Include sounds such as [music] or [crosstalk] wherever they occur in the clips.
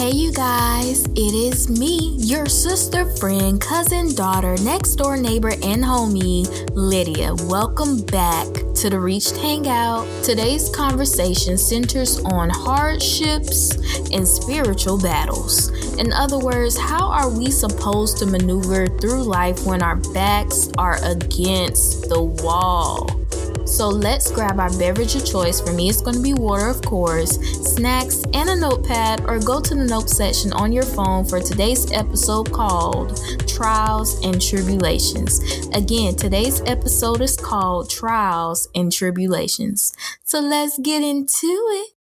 Hey, you guys, it is me, your sister, friend, cousin, daughter, next door neighbor, and homie, Lydia. Welcome back to the Reached Hangout. Today's conversation centers on hardships and spiritual battles. In other words, how are we supposed to maneuver through life when our backs are against the wall? So let's grab our beverage of choice. For me, it's going to be water, of course, snacks, and a notepad, or go to the notes section on your phone for today's episode called Trials and Tribulations. Again, today's episode is called Trials and Tribulations. So let's get into it.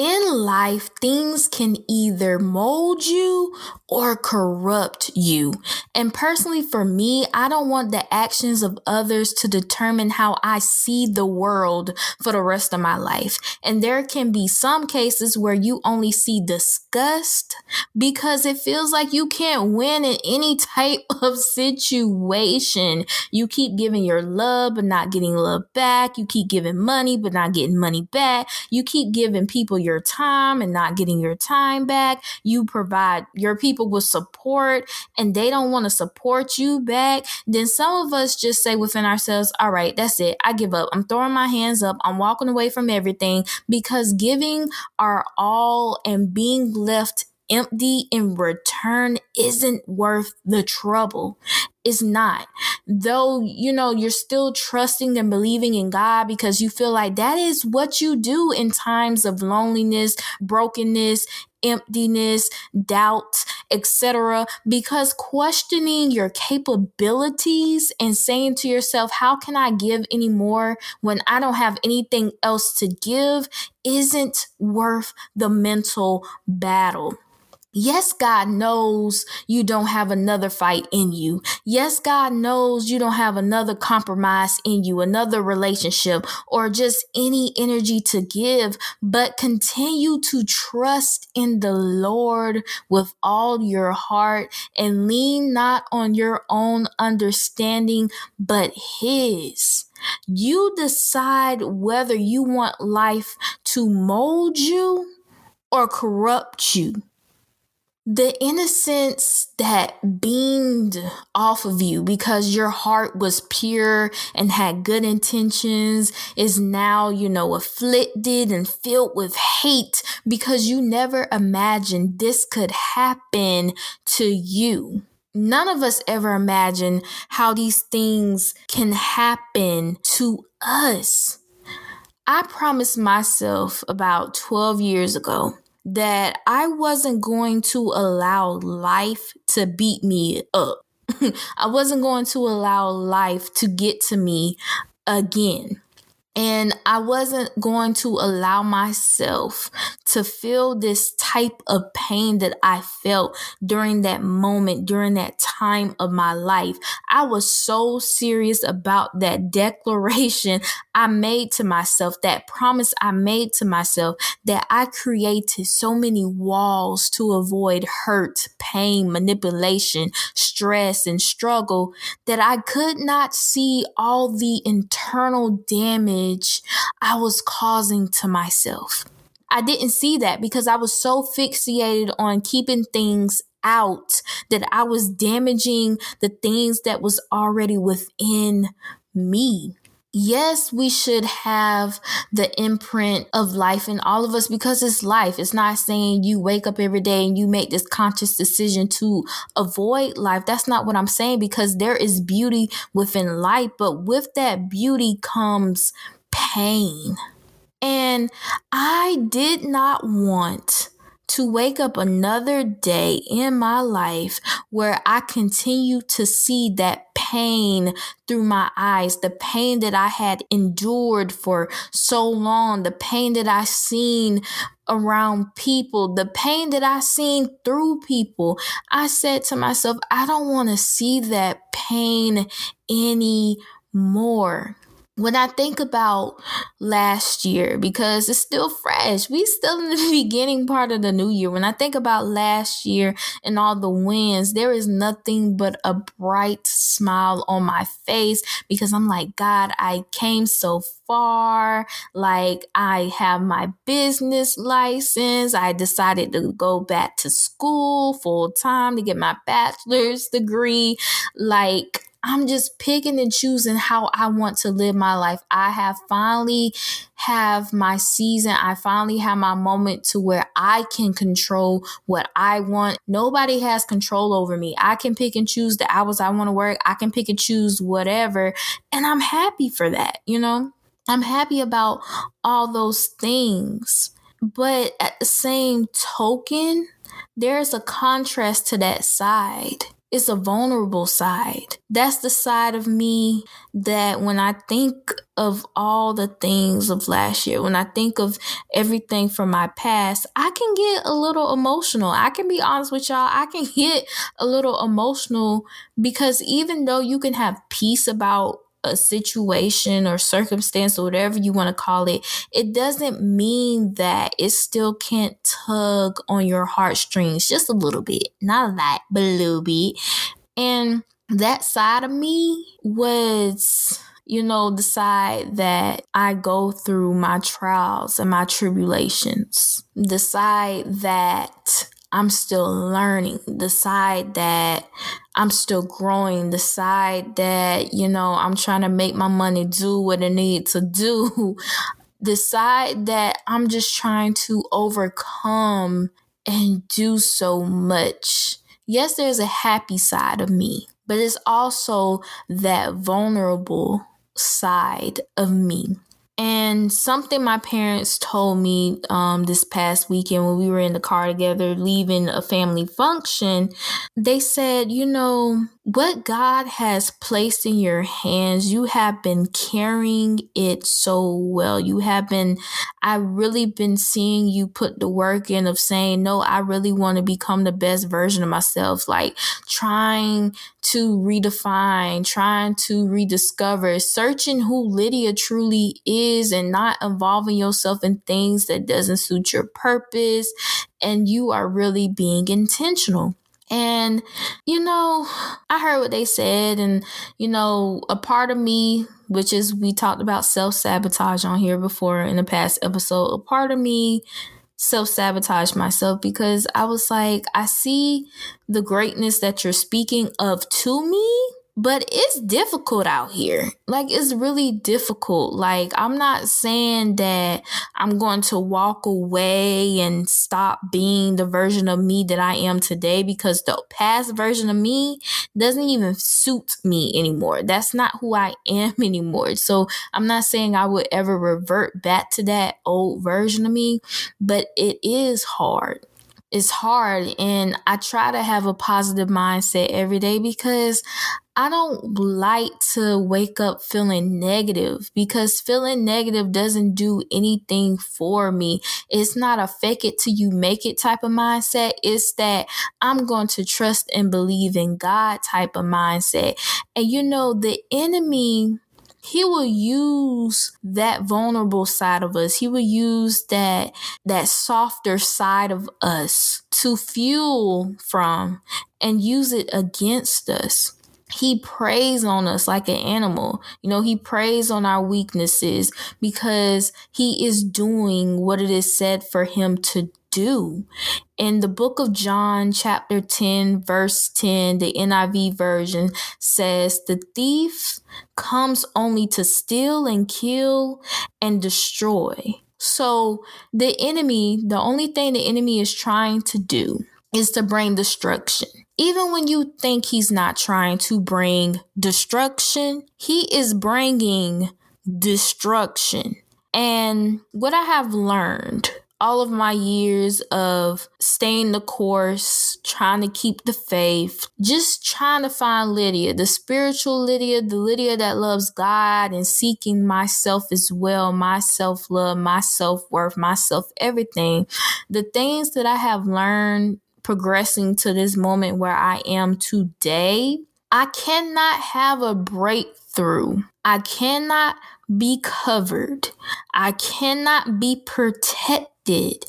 In life, things can either mold you or corrupt you. And personally, for me, I don't want the actions of others to determine how I see the world for the rest of my life. And there can be some cases where you only see disgust because it feels like you can't win in any type [laughs] of situation. You keep giving your love, but not getting love back. You keep giving money, but not getting money back. You keep giving people your your time and not getting your time back. You provide your people with support and they don't want to support you back. Then some of us just say within ourselves, all right, that's it. I give up. I'm throwing my hands up. I'm walking away from everything because giving our all and being left empty in return isn't worth the trouble. It's not. Though, you know, you're still trusting and believing in God because you feel like that is what you do in times of loneliness, brokenness, emptiness, doubt, etc. Because questioning your capabilities and saying to yourself, How can I give anymore when I don't have anything else to give? isn't worth the mental battle. Yes, God knows you don't have another fight in you. Yes, God knows you don't have another compromise in you, another relationship, or just any energy to give, but continue to trust in the Lord with all your heart and lean not on your own understanding, but His. You decide whether you want life to mold you or corrupt you the innocence that beamed off of you because your heart was pure and had good intentions is now, you know, afflicted and filled with hate because you never imagined this could happen to you. None of us ever imagine how these things can happen to us. I promised myself about 12 years ago that I wasn't going to allow life to beat me up. [laughs] I wasn't going to allow life to get to me again. And I wasn't going to allow myself to feel this type of pain that I felt during that moment, during that time of my life. I was so serious about that [laughs] declaration I made to myself, that promise I made to myself, that I created so many walls to avoid hurt, pain, manipulation, stress, and struggle that I could not see all the internal damage damage I was causing to myself. I didn't see that because I was so fixated on keeping things out that I was damaging the things that was already within me yes, we should have the imprint of life in all of us because it's life. It's not saying you wake up every day and you make this conscious decision to avoid life. That's not what I'm saying because there is beauty within life, but with that beauty comes pain. And I did not want to wake up another day in my life where I continue to see that pain through my eyes, the pain that I had endured for so long, the pain that I seen around people, the pain that I seen through people. I said to myself, I don't want to see that pain anymore. When I think about last year, because it's still fresh, we still in the [laughs] beginning part of the new year. When I think about last year and all the wins, there is nothing but a bright smile on my face because I'm like, God, I came so far. Like, I have my business license. I decided to go back to school full time to get my bachelor's degree. Like, I'm just picking and choosing how I want to live my life. I have finally have my season. I finally have my moment to where I can control what I want. Nobody has control over me. I can pick and choose the hours I want to work. I can pick and choose whatever. And I'm happy for that, you know? I'm happy about all those things. But at the same token, there's a contrast to that side it's a vulnerable side. That's the side of me that when I think of all the things of last year, when I think of everything from my past, I can get a little emotional. I can be honest with y'all, I can [laughs] get a little emotional because even though you can have peace about a situation or circumstance or whatever you want to call it, it doesn't mean that it still can't tug on your heartstrings just a little bit. Not a lot, but a little bit. And that side of me was you know, the side that I go through my trials and my tribulations, the side that I'm still learning, the side that I'm still growing, the side that, you know, I'm trying to make my money do what it needs to do, [laughs] the side that I'm just trying to overcome and do so much. Yes, there's a happy side of me, but it's also that vulnerable side of me. And something my parents told me um, this past weekend when we were in the car together leaving a family function, they said, you know, what God has placed in your hands, you have been carrying it so well. You have been, I've really been seeing you put the work in of saying, no, I really want to become the best version of myself. Like trying to redefine, trying to rediscover, searching who Lydia truly is and not involving yourself in things that doesn't suit your purpose. And you are really being intentional. And, you know, I heard what they said, and, you know, a part of me, which is we talked about self sabotage on here before in the past episode, a part of me self sabotage myself because I was like, I see the greatness that you're speaking of to me but it's difficult out here. Like it's really difficult. Like I'm not saying that I'm going to walk away and stop being the version of me that I am today because the past version of me doesn't even suit me anymore. That's not who I am [laughs] anymore. So I'm not saying I would ever revert back to that old version of me, but it is hard it's hard and I try to have a positive mindset every day because I don't like to wake up feeling negative because feeling negative doesn't do anything for me. It's not a fake it till you make it type of mindset. It's that I'm going to trust and believe in God type of mindset. And you know, the enemy he will use that vulnerable side of us. He will use that that softer side of us to fuel from and use it against us. He preys on us like an animal. You know, he preys on our weaknesses because he is doing what it is said for him to do. In the book of John, chapter 10, verse 10, the NIV version says, The thief comes only to steal and kill and destroy. So the enemy, the only thing the enemy is trying to do is to bring destruction. Even when you think he's not trying to bring destruction, he is bringing destruction. And what I have learned all of my years of staying the course, trying to keep the faith, just trying to find Lydia, the spiritual Lydia, the Lydia that loves God and seeking myself as well, my self love, my self worth, myself everything. The things that I have learned progressing to this moment where I am today, I cannot have a breakthrough. I cannot be covered. I cannot be protected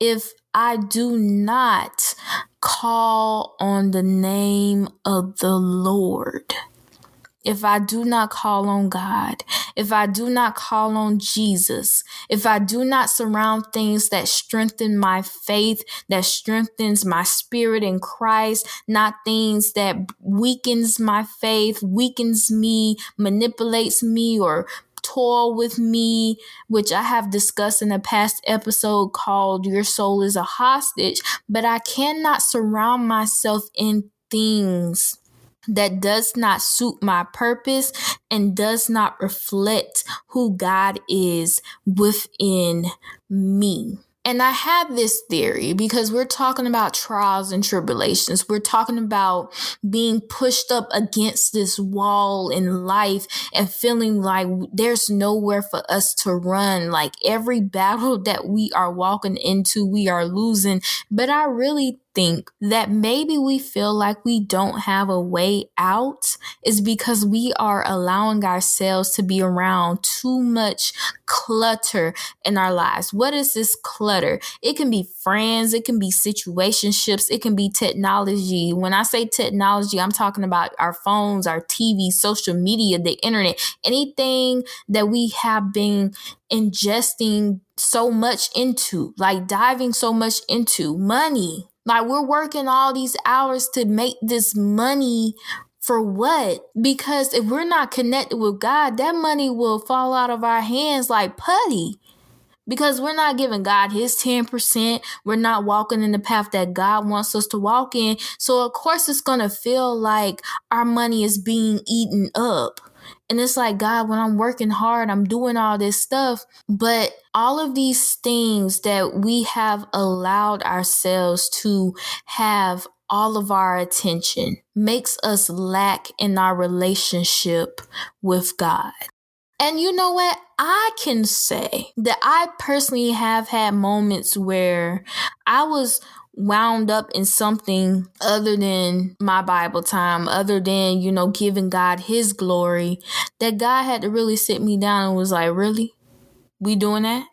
if I do not call on the name of the Lord if I do not call on God, if I do not call on Jesus, if I do not surround things that strengthen my faith, that strengthens my spirit in Christ, not things that weakens my faith, weakens me, manipulates me, or toil with me, which I have discussed in a past episode called Your Soul is a Hostage, but I cannot surround myself in things that does not suit my purpose and does not reflect who God is within me. And I have this theory because we're talking about trials and tribulations. We're talking about being pushed up against this wall in life and feeling like there's nowhere for us to run. Like every battle [laughs] that we are walking into, we are losing. But I really think that maybe we feel like we don't have a way out is because we are allowing ourselves to be around too much clutter in our lives. What is this clutter? It can be friends, it can be situationships, it can be technology. When I say technology, I'm talking about our phones, our TV, social media, the internet, anything that we have been ingesting so much into, like diving so much into money, like we're working all these hours to make this money for what? Because if we're not connected with God, that money will fall out of our hands like putty. Because we're not giving God his 10%. We're not walking in the path that God wants us to walk in. So, of course, it's going to feel like our money is being eaten up. And it's like, God, when I'm working hard, I'm doing all this stuff. But all of these things that we have allowed ourselves to have all of our attention makes us lack in our relationship with God. And you know what? I can say that I personally have had moments where I was wound up in something other than my Bible time, other than, you know, giving God his glory, that God had to really sit me down and was like, Really? We doing that?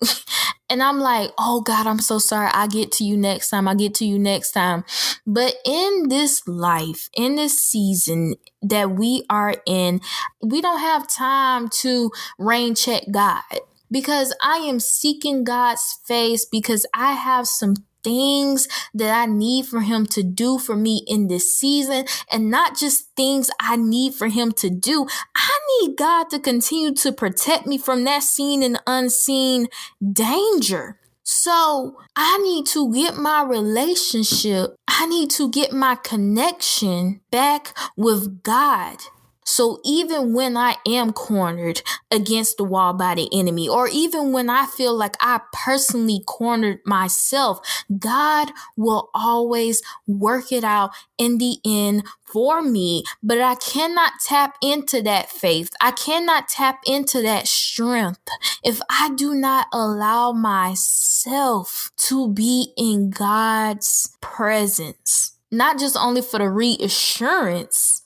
[laughs] and I'm like, oh God, I'm so sorry. I get to you next time. I get to you next time. But in this life, in this season that we are in, we don't have time to rain check God because I am seeking God's face because I have some things that I need for him to do for me in this season and not just things I need for him to do. I need God to continue to protect me from that seen and unseen danger. So I need to get my relationship, I need to get my connection back with God. So even when I am cornered against the wall by the enemy, or even when I feel like I personally cornered myself, God will always work it out in the end for me. But I cannot tap into that faith. I cannot tap into that strength if I do not allow myself to be in God's presence. Not just only for the reassurance,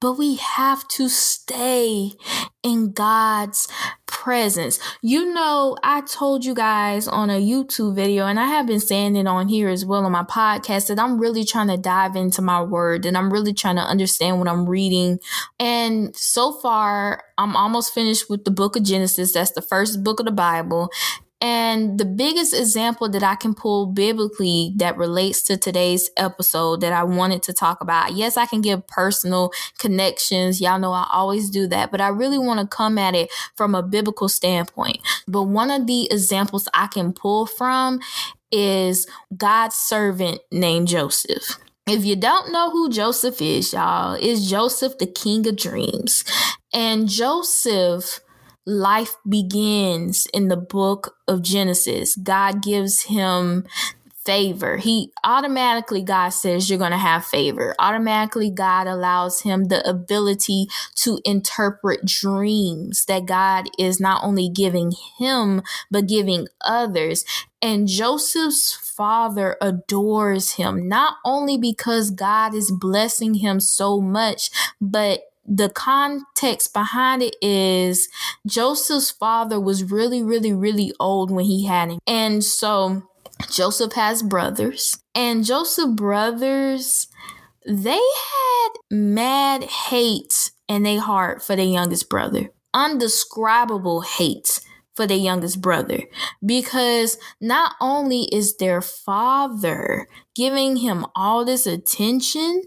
but we have to stay in God's presence. You know, I told you guys on a YouTube video, and I have been saying it on here as well on my podcast, that I'm really trying to dive into my word and I'm really trying to understand what I'm reading. And so far, I'm almost finished with the book of Genesis. That's the first book of the Bible. And the biggest example that I can pull biblically that relates to today's episode that I wanted to talk about. Yes, I can give personal connections. Y'all know I always do that, but I really want to come at it from a biblical standpoint. But one of the examples I can pull from is God's servant named Joseph. If you don't know who Joseph is, y'all, is Joseph the king of dreams. And Joseph life begins in the book of Genesis. God gives him favor. He automatically, God says, you're going to have favor. Automatically, God allows him the ability to interpret dreams that God is not only giving him, but giving others. And Joseph's father adores him, not only because God is blessing him so much, but the context behind it is Joseph's father was really, really, really old when he had him. And so Joseph has brothers, and Joseph brothers, they had mad hate in their heart for their youngest brother. Undescribable hate for their youngest brother because not only is their father giving him all this attention,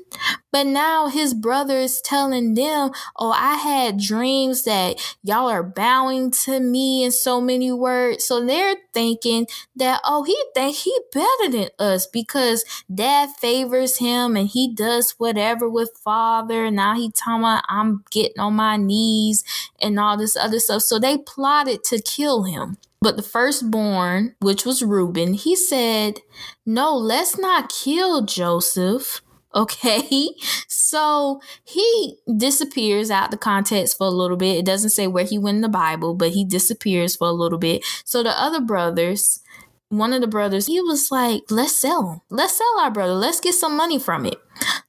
but now his brother is telling them, Oh, I had dreams that y'all are bowing to me in so many words. So they're thinking that, oh, he think he better than us because dad favors him and he does whatever with father. Now he talking about I'm getting on my knees and all this other stuff. So they plotted to kill him. But the firstborn, which was Reuben, he said, No, let's not kill Joseph. [laughs] Okay. So he disappears out the context for a little bit. It doesn't say where he went in the Bible, but he disappears for a little bit. So the other brothers, one of the brothers, he was like, let's sell him. Let's sell our brother. Let's get some money from it.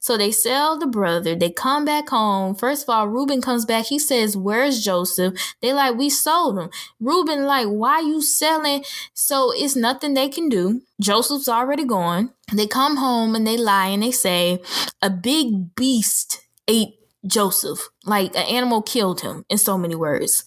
So they sell the brother. They come back home. First of all, Reuben comes back. He says, Where's Joseph? They like, We sold him. Reuben, like, why you selling? So it's nothing they can do. Joseph's already gone. They come home and they lie and they say, A big beast ate Joseph. Like an animal killed him, in so many words.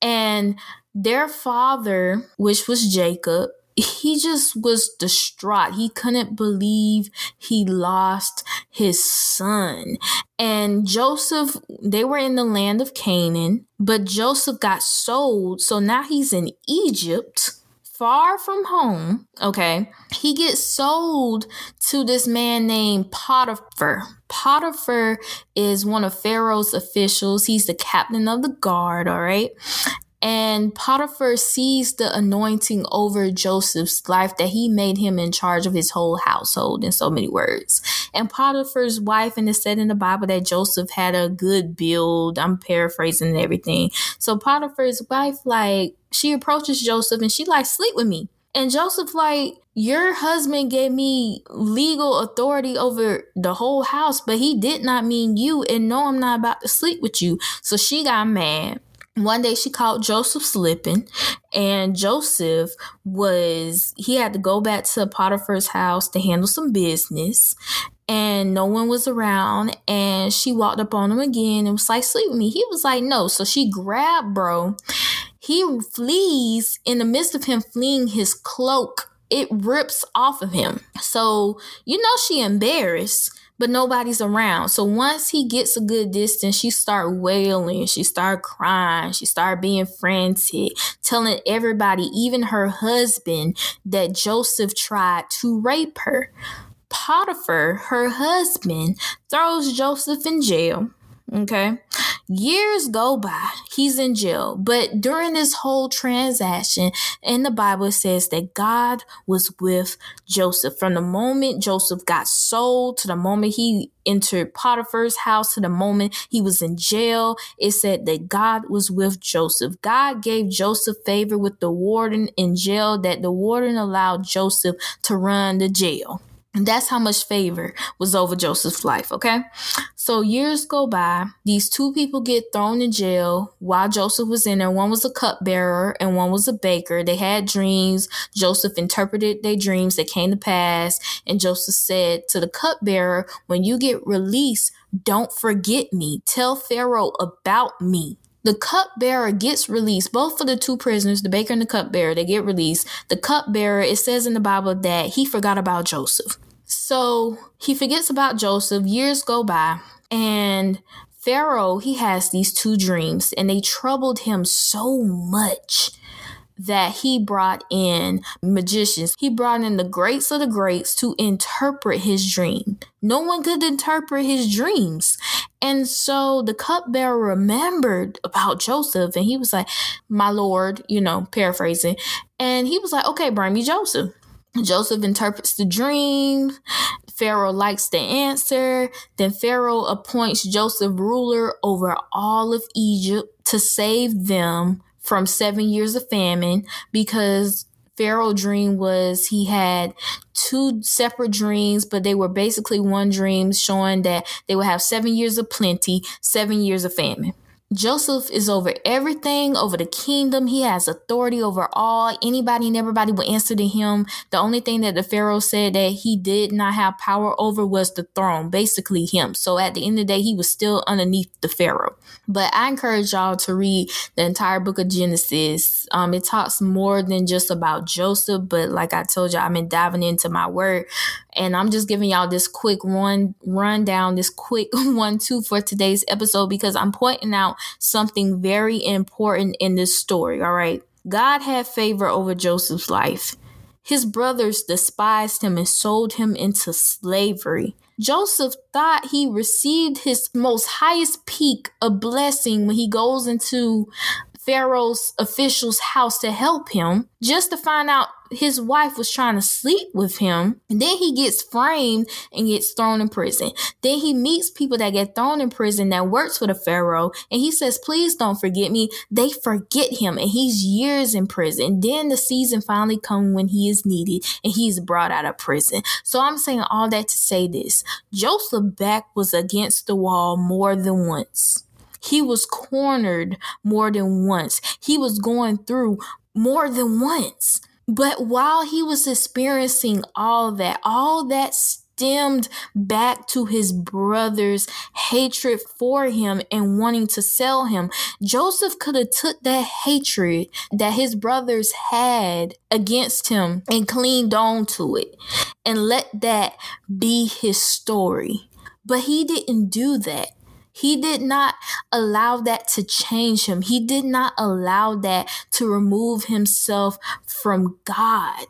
And their father, which was Jacob, he just was distraught. He couldn't believe he lost his son. And Joseph, they were in the land of Canaan, but Joseph got sold. So now he's in Egypt, far from home. Okay. He gets sold to this man named Potiphar. Potiphar is one of Pharaoh's officials. He's the captain of the guard. All right. And Potiphar sees the anointing over Joseph's life that he made him in charge of his whole household in so many words. And Potiphar's wife, and it said in the Bible that Joseph had a good build. I'm paraphrasing everything. So Potiphar's wife, like, she approaches Joseph and she like, sleep with me. And Joseph, like, your husband gave me legal authority over the whole house, but he did not mean you. And no, I'm not about to sleep with you. So she got mad one day she caught Joseph slipping, and Joseph was he had to go back to Potiphar's house to handle some business, and no one was around. And she walked up on him again and was like, "Sleep with me." He was like, "No." So she grabbed bro. He flees in the midst of him fleeing his cloak. It rips off of him. So you know she embarrassed but nobody's around. So once he gets a good distance, she start wailing, she start crying, she start being frantic, telling everybody, even her husband, that Joseph tried to rape her. Potiphar, her husband, throws Joseph in jail. Okay. Years go by. He's in jail. But during this whole transaction, in the Bible, says that God was with Joseph. From the moment Joseph got sold to the moment he entered Potiphar's house to the moment he was in jail, it said that God was with Joseph. God gave Joseph favor with the warden in jail, that the warden allowed Joseph to run the jail. And that's how much favor was over Joseph's life, okay? So years go by. These two people get thrown in jail while Joseph was in there. One was a cupbearer and one was a baker. They had dreams. Joseph interpreted their dreams that came to pass. And Joseph said to the cupbearer, When you get released, don't forget me. Tell Pharaoh about me. The cupbearer gets released. Both of the two prisoners, the baker and the cupbearer, they get released. The cupbearer, it says in the Bible that he forgot about Joseph. So he forgets about Joseph. Years go by, and Pharaoh, he has these two dreams, and they troubled him so much that he brought in magicians. He brought in the greats of the greats to interpret his dream. No one could interpret his dreams. And so the cupbearer remembered about Joseph and he was like, My Lord, you know, paraphrasing. And he was like, Okay, bring me Joseph. Joseph interprets the dream. Pharaoh likes the answer. Then Pharaoh appoints Joseph ruler over all of Egypt to save them from seven years of famine because Pharaoh dream was he had two separate dreams, but they were basically one dream showing that they would have seven years of plenty, seven years of famine. Joseph is over everything, over the kingdom. He has authority over all. Anybody and everybody will answer to him. The only thing that the Pharaoh said that he did not have power over was the throne, basically him. So at the end of the day, he was still underneath the Pharaoh. But I encourage y'all to read the entire book of Genesis. Um, it talks more than just about Joseph, but like I told you, I've been diving into my word and I'm just giving y'all this quick run rundown, this quick [laughs] one two for today's episode because I'm pointing out something very important in this story. All right. God had favor over Joseph's life. His brothers despised him and sold him into slavery. Joseph thought he received his most highest peak of blessing when he goes into Pharaoh's official's house to help him, just to find out his wife was trying to sleep with him. And then he gets framed and gets thrown in prison. Then he meets people that get thrown in prison that works for the Pharaoh. And he says, please don't forget me. They forget him and he's years in prison. Then the season finally comes when he is needed and he's brought out of prison. So I'm saying all that to say this. Joseph back was against the wall more than once. He was cornered more than once. He was going through more than once. But while he was experiencing all that, all that stemmed back to his brother's hatred for him and wanting to sell him. Joseph could have took that hatred that his brothers had against him and cleaned on to it and let that be his story. But he didn't do that. He did not allow that to change him. He did not allow that to remove himself from God.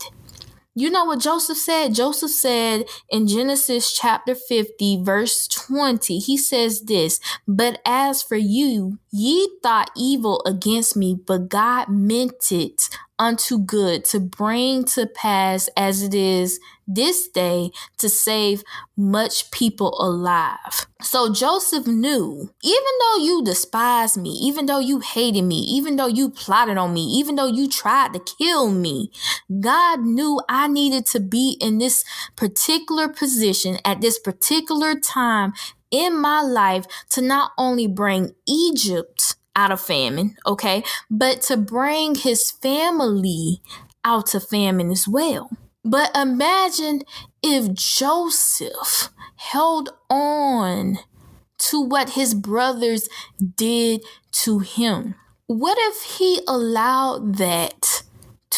You know what Joseph said? Joseph said in Genesis chapter 50, verse 20, he says this, But as for you, ye thought evil against me, but God meant it unto good to bring to pass as it is this day to save much people alive. So Joseph knew, even though you despised me, even though you hated me, even though you plotted on me, even though you tried to kill me, God knew I needed to be in this particular position at this particular time in my life to not only bring Egypt out of famine, okay, but to bring his family out of famine as well. But imagine if Joseph held on to what his brothers did to him. What if he allowed that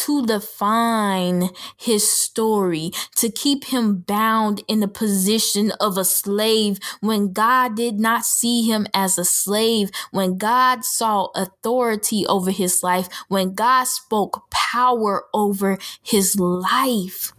to define his story, to keep him bound in the position of a slave when God did not see him as a slave, when God saw authority over his life, when God spoke power over his life.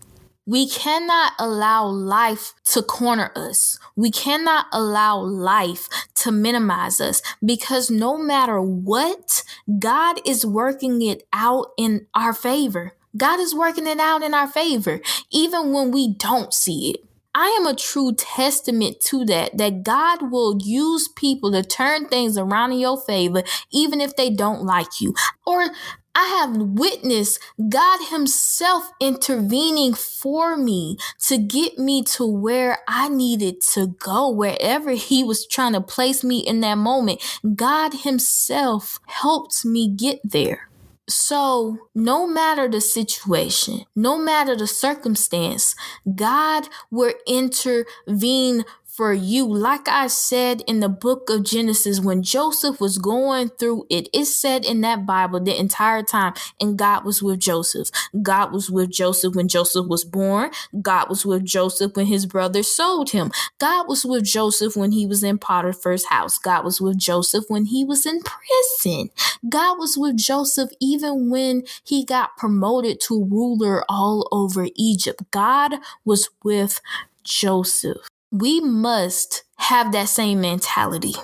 We cannot allow life to corner us. We cannot allow life to minimize us because no matter what, God is working it out in our favor. God is working it out in our favor, even when we don't see it. I am a true testament to that, that God will use people to turn things around in your favor, even if they don't like you. Or I have witnessed God Himself intervening for me to get me to where I needed to go, wherever He was trying to place me in that moment. God Himself helped me get there. So, no matter the situation, no matter the circumstance, God will intervene for you. Like I said in the book of Genesis, when Joseph was going through it, it said in that Bible the entire time, and God was with Joseph. God was with Joseph when Joseph was born. God was with Joseph when his brothers sold him. God was with Joseph when he was in Potiphar's house. God was with Joseph when he was in prison. God was with Joseph even when he got promoted to ruler all over Egypt. God was with Joseph we must have that same mentality.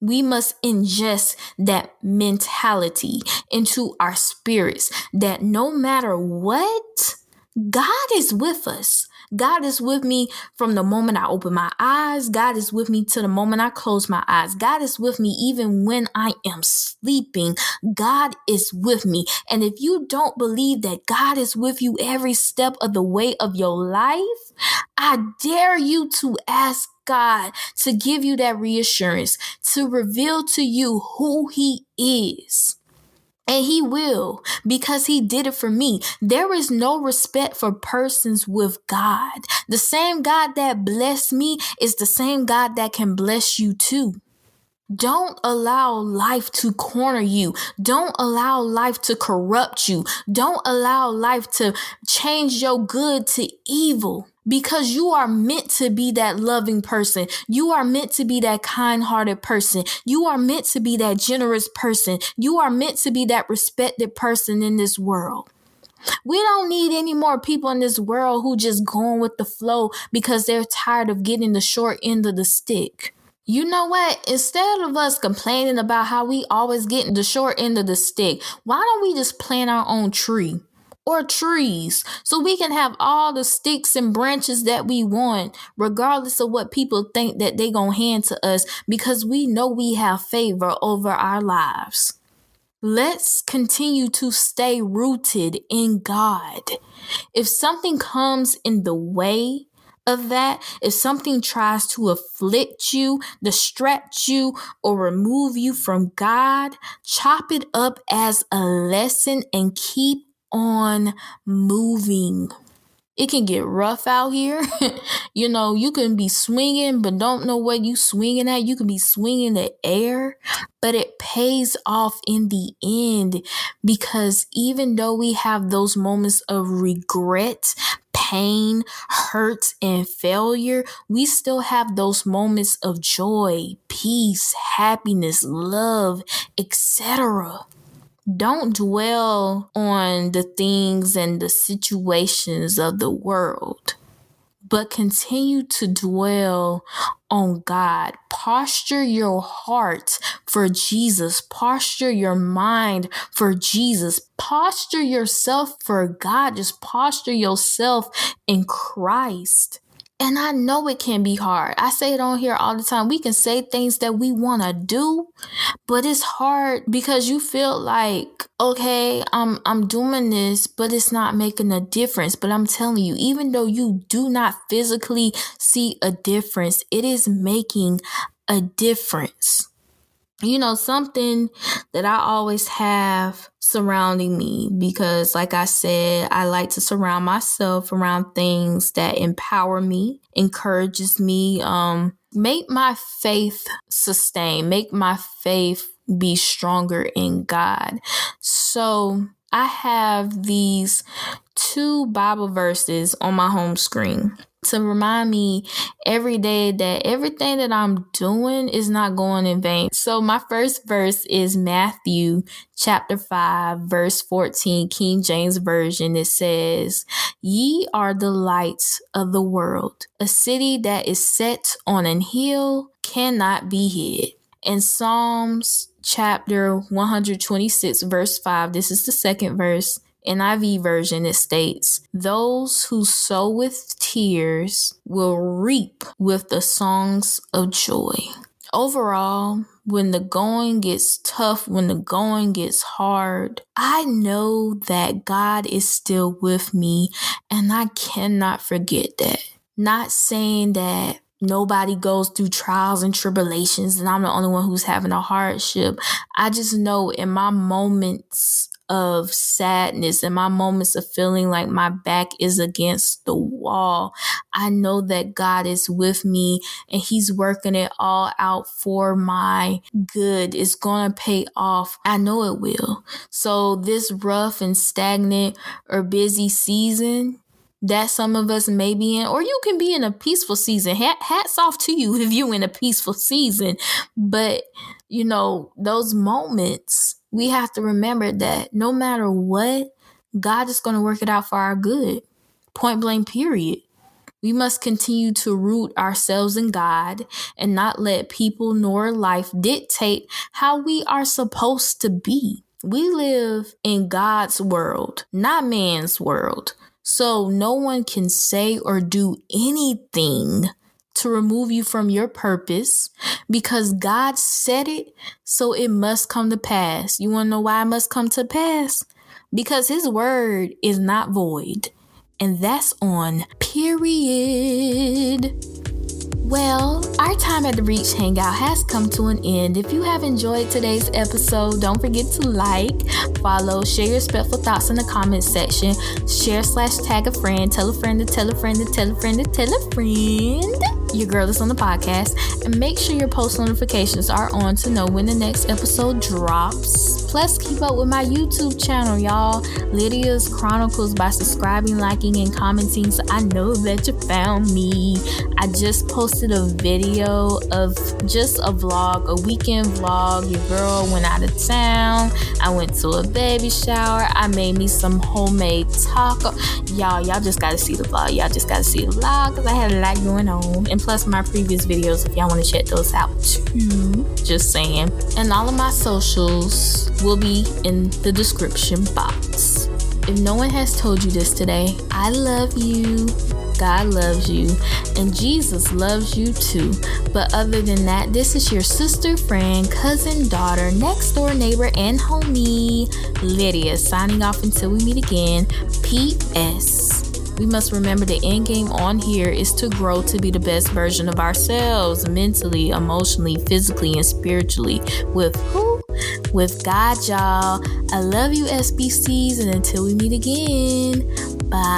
We must ingest that mentality into our spirits that no matter what, God is with us. God is with me from the moment I open my eyes. God is with me to the moment I close my eyes. God is with me even when I am sleeping. God is with me. And if you don't believe that God is with you every step of the way of your life, I dare you to ask God to give you that reassurance, to reveal to you who He is. And he will because he did it for me. There is no respect for persons with God. The same God that blessed me is the same God that can bless you too. Don't allow life to corner you. Don't allow life to corrupt you. Don't allow life to change your good to evil because you are meant to be that loving person. You are meant to be that kind hearted person. You are meant to be that generous person. You are meant to be that respected person in this world. We don't need any more people in this world who just going with the flow because they're tired of getting the short end of the stick. You know what? Instead of us complaining about how we always getting the short end of the stick, why don't we just plant our own tree? Or trees. So we can have all the sticks and branches that we want regardless of what people think that they gonna hand to us because we know we have favor over our lives. Let's continue to stay rooted in god. If something comes in the way of that, if something tries to afflict you, distract you, or remove you from God, chop it up as a lesson and keep on moving. It can get rough out here. [laughs] you know, you can be swinging, but don't know what you swinging at. You can be swinging the air, but it pays off in the end because even though we have those moments of regret, pain, hurt, and failure, we still have those moments of joy, peace, happiness, love, etc don't dwell on the things and the situations of the world, but continue to dwell on God. Posture your heart for Jesus. Posture your mind for Jesus. Posture yourself for God. Just posture yourself in Christ. And I know it can be hard. I say it on here all the time. We can say things that we want to do, but it's hard because you feel like, okay, I'm I'm doing this, but it's not making a difference. But I'm telling you, even though you do not physically see a difference, it is making a difference you know, something that I always have surrounding me because, like I said, I like to surround myself around things that empower me, encourages me, um, make my faith sustain, make my faith be stronger in God. So I have these two Bible verses on my home screen to remind me every day that everything that I'm doing is not going in vain. So my first verse is Matthew chapter 5 verse 14 King James version. It says ye are the lights of the world. A city that is set on an hill cannot be hid. In Psalms chapter 126 verse 5 this is the second verse NIV version, it states, Those who sow with tears will reap with the songs of joy. Overall, when the going gets tough, when the going gets hard, I know that God is still with me and I cannot forget that. Not saying that nobody goes through trials and tribulations and I'm the only one who's having a hardship. I just know in my moments of sadness and my moments of feeling like my back is against the wall, I know that God is with me and He's working it all out for my good. It's going to pay off. I know it will. So, this rough and stagnant or busy season, that some of us may be in, or you can be in a peaceful season. Hats off to you [laughs] if you're in a peaceful season. But, you know, those moments, we have to remember that no matter what, God is going to work it out for our good. Point blank, period. We must continue to root ourselves in God and not let people nor life dictate how we are supposed to be. We live in God's world, not man's world. So no one can say or do anything to remove you from your purpose because God said it, so it must come to pass. You want to know why it must come to pass? Because His word is not void. And that's on period. Well, our time at the Reach Hangout has come to an end. If you have enjoyed today's episode, don't forget to like, follow, share your respectful thoughts in the comments section, share slash tag a friend, tell a friend to tell a friend to tell a friend to tell a friend your girl is on the podcast, and make sure your post notifications are on to know when the next episode drops. Plus, keep up with my YouTube channel, y'all. Lydia's Chronicles by subscribing, liking, and commenting so I know that you found me. I just posted a video of just a vlog, a weekend vlog. Your girl went out of town. I went to a baby shower. I made me some homemade taco. Y'all, y'all just gotta see the vlog. Y'all just gotta see the vlog because I had a lot going on. And plus my previous videos if y'all want to check those out too. Just saying. And all of my socials will be in the description box. If no one has told you this today, I love you. God loves you, and Jesus loves you too. But other than that, this is your sister, friend, cousin, daughter, next door neighbor, and homie, Lydia, signing off until we meet again. P.S. We must remember the end game on here is to grow to be the best version of ourselves mentally, emotionally, physically, and spiritually. With who? With God, y'all. I love you, SBCs, and until we meet again, Bye.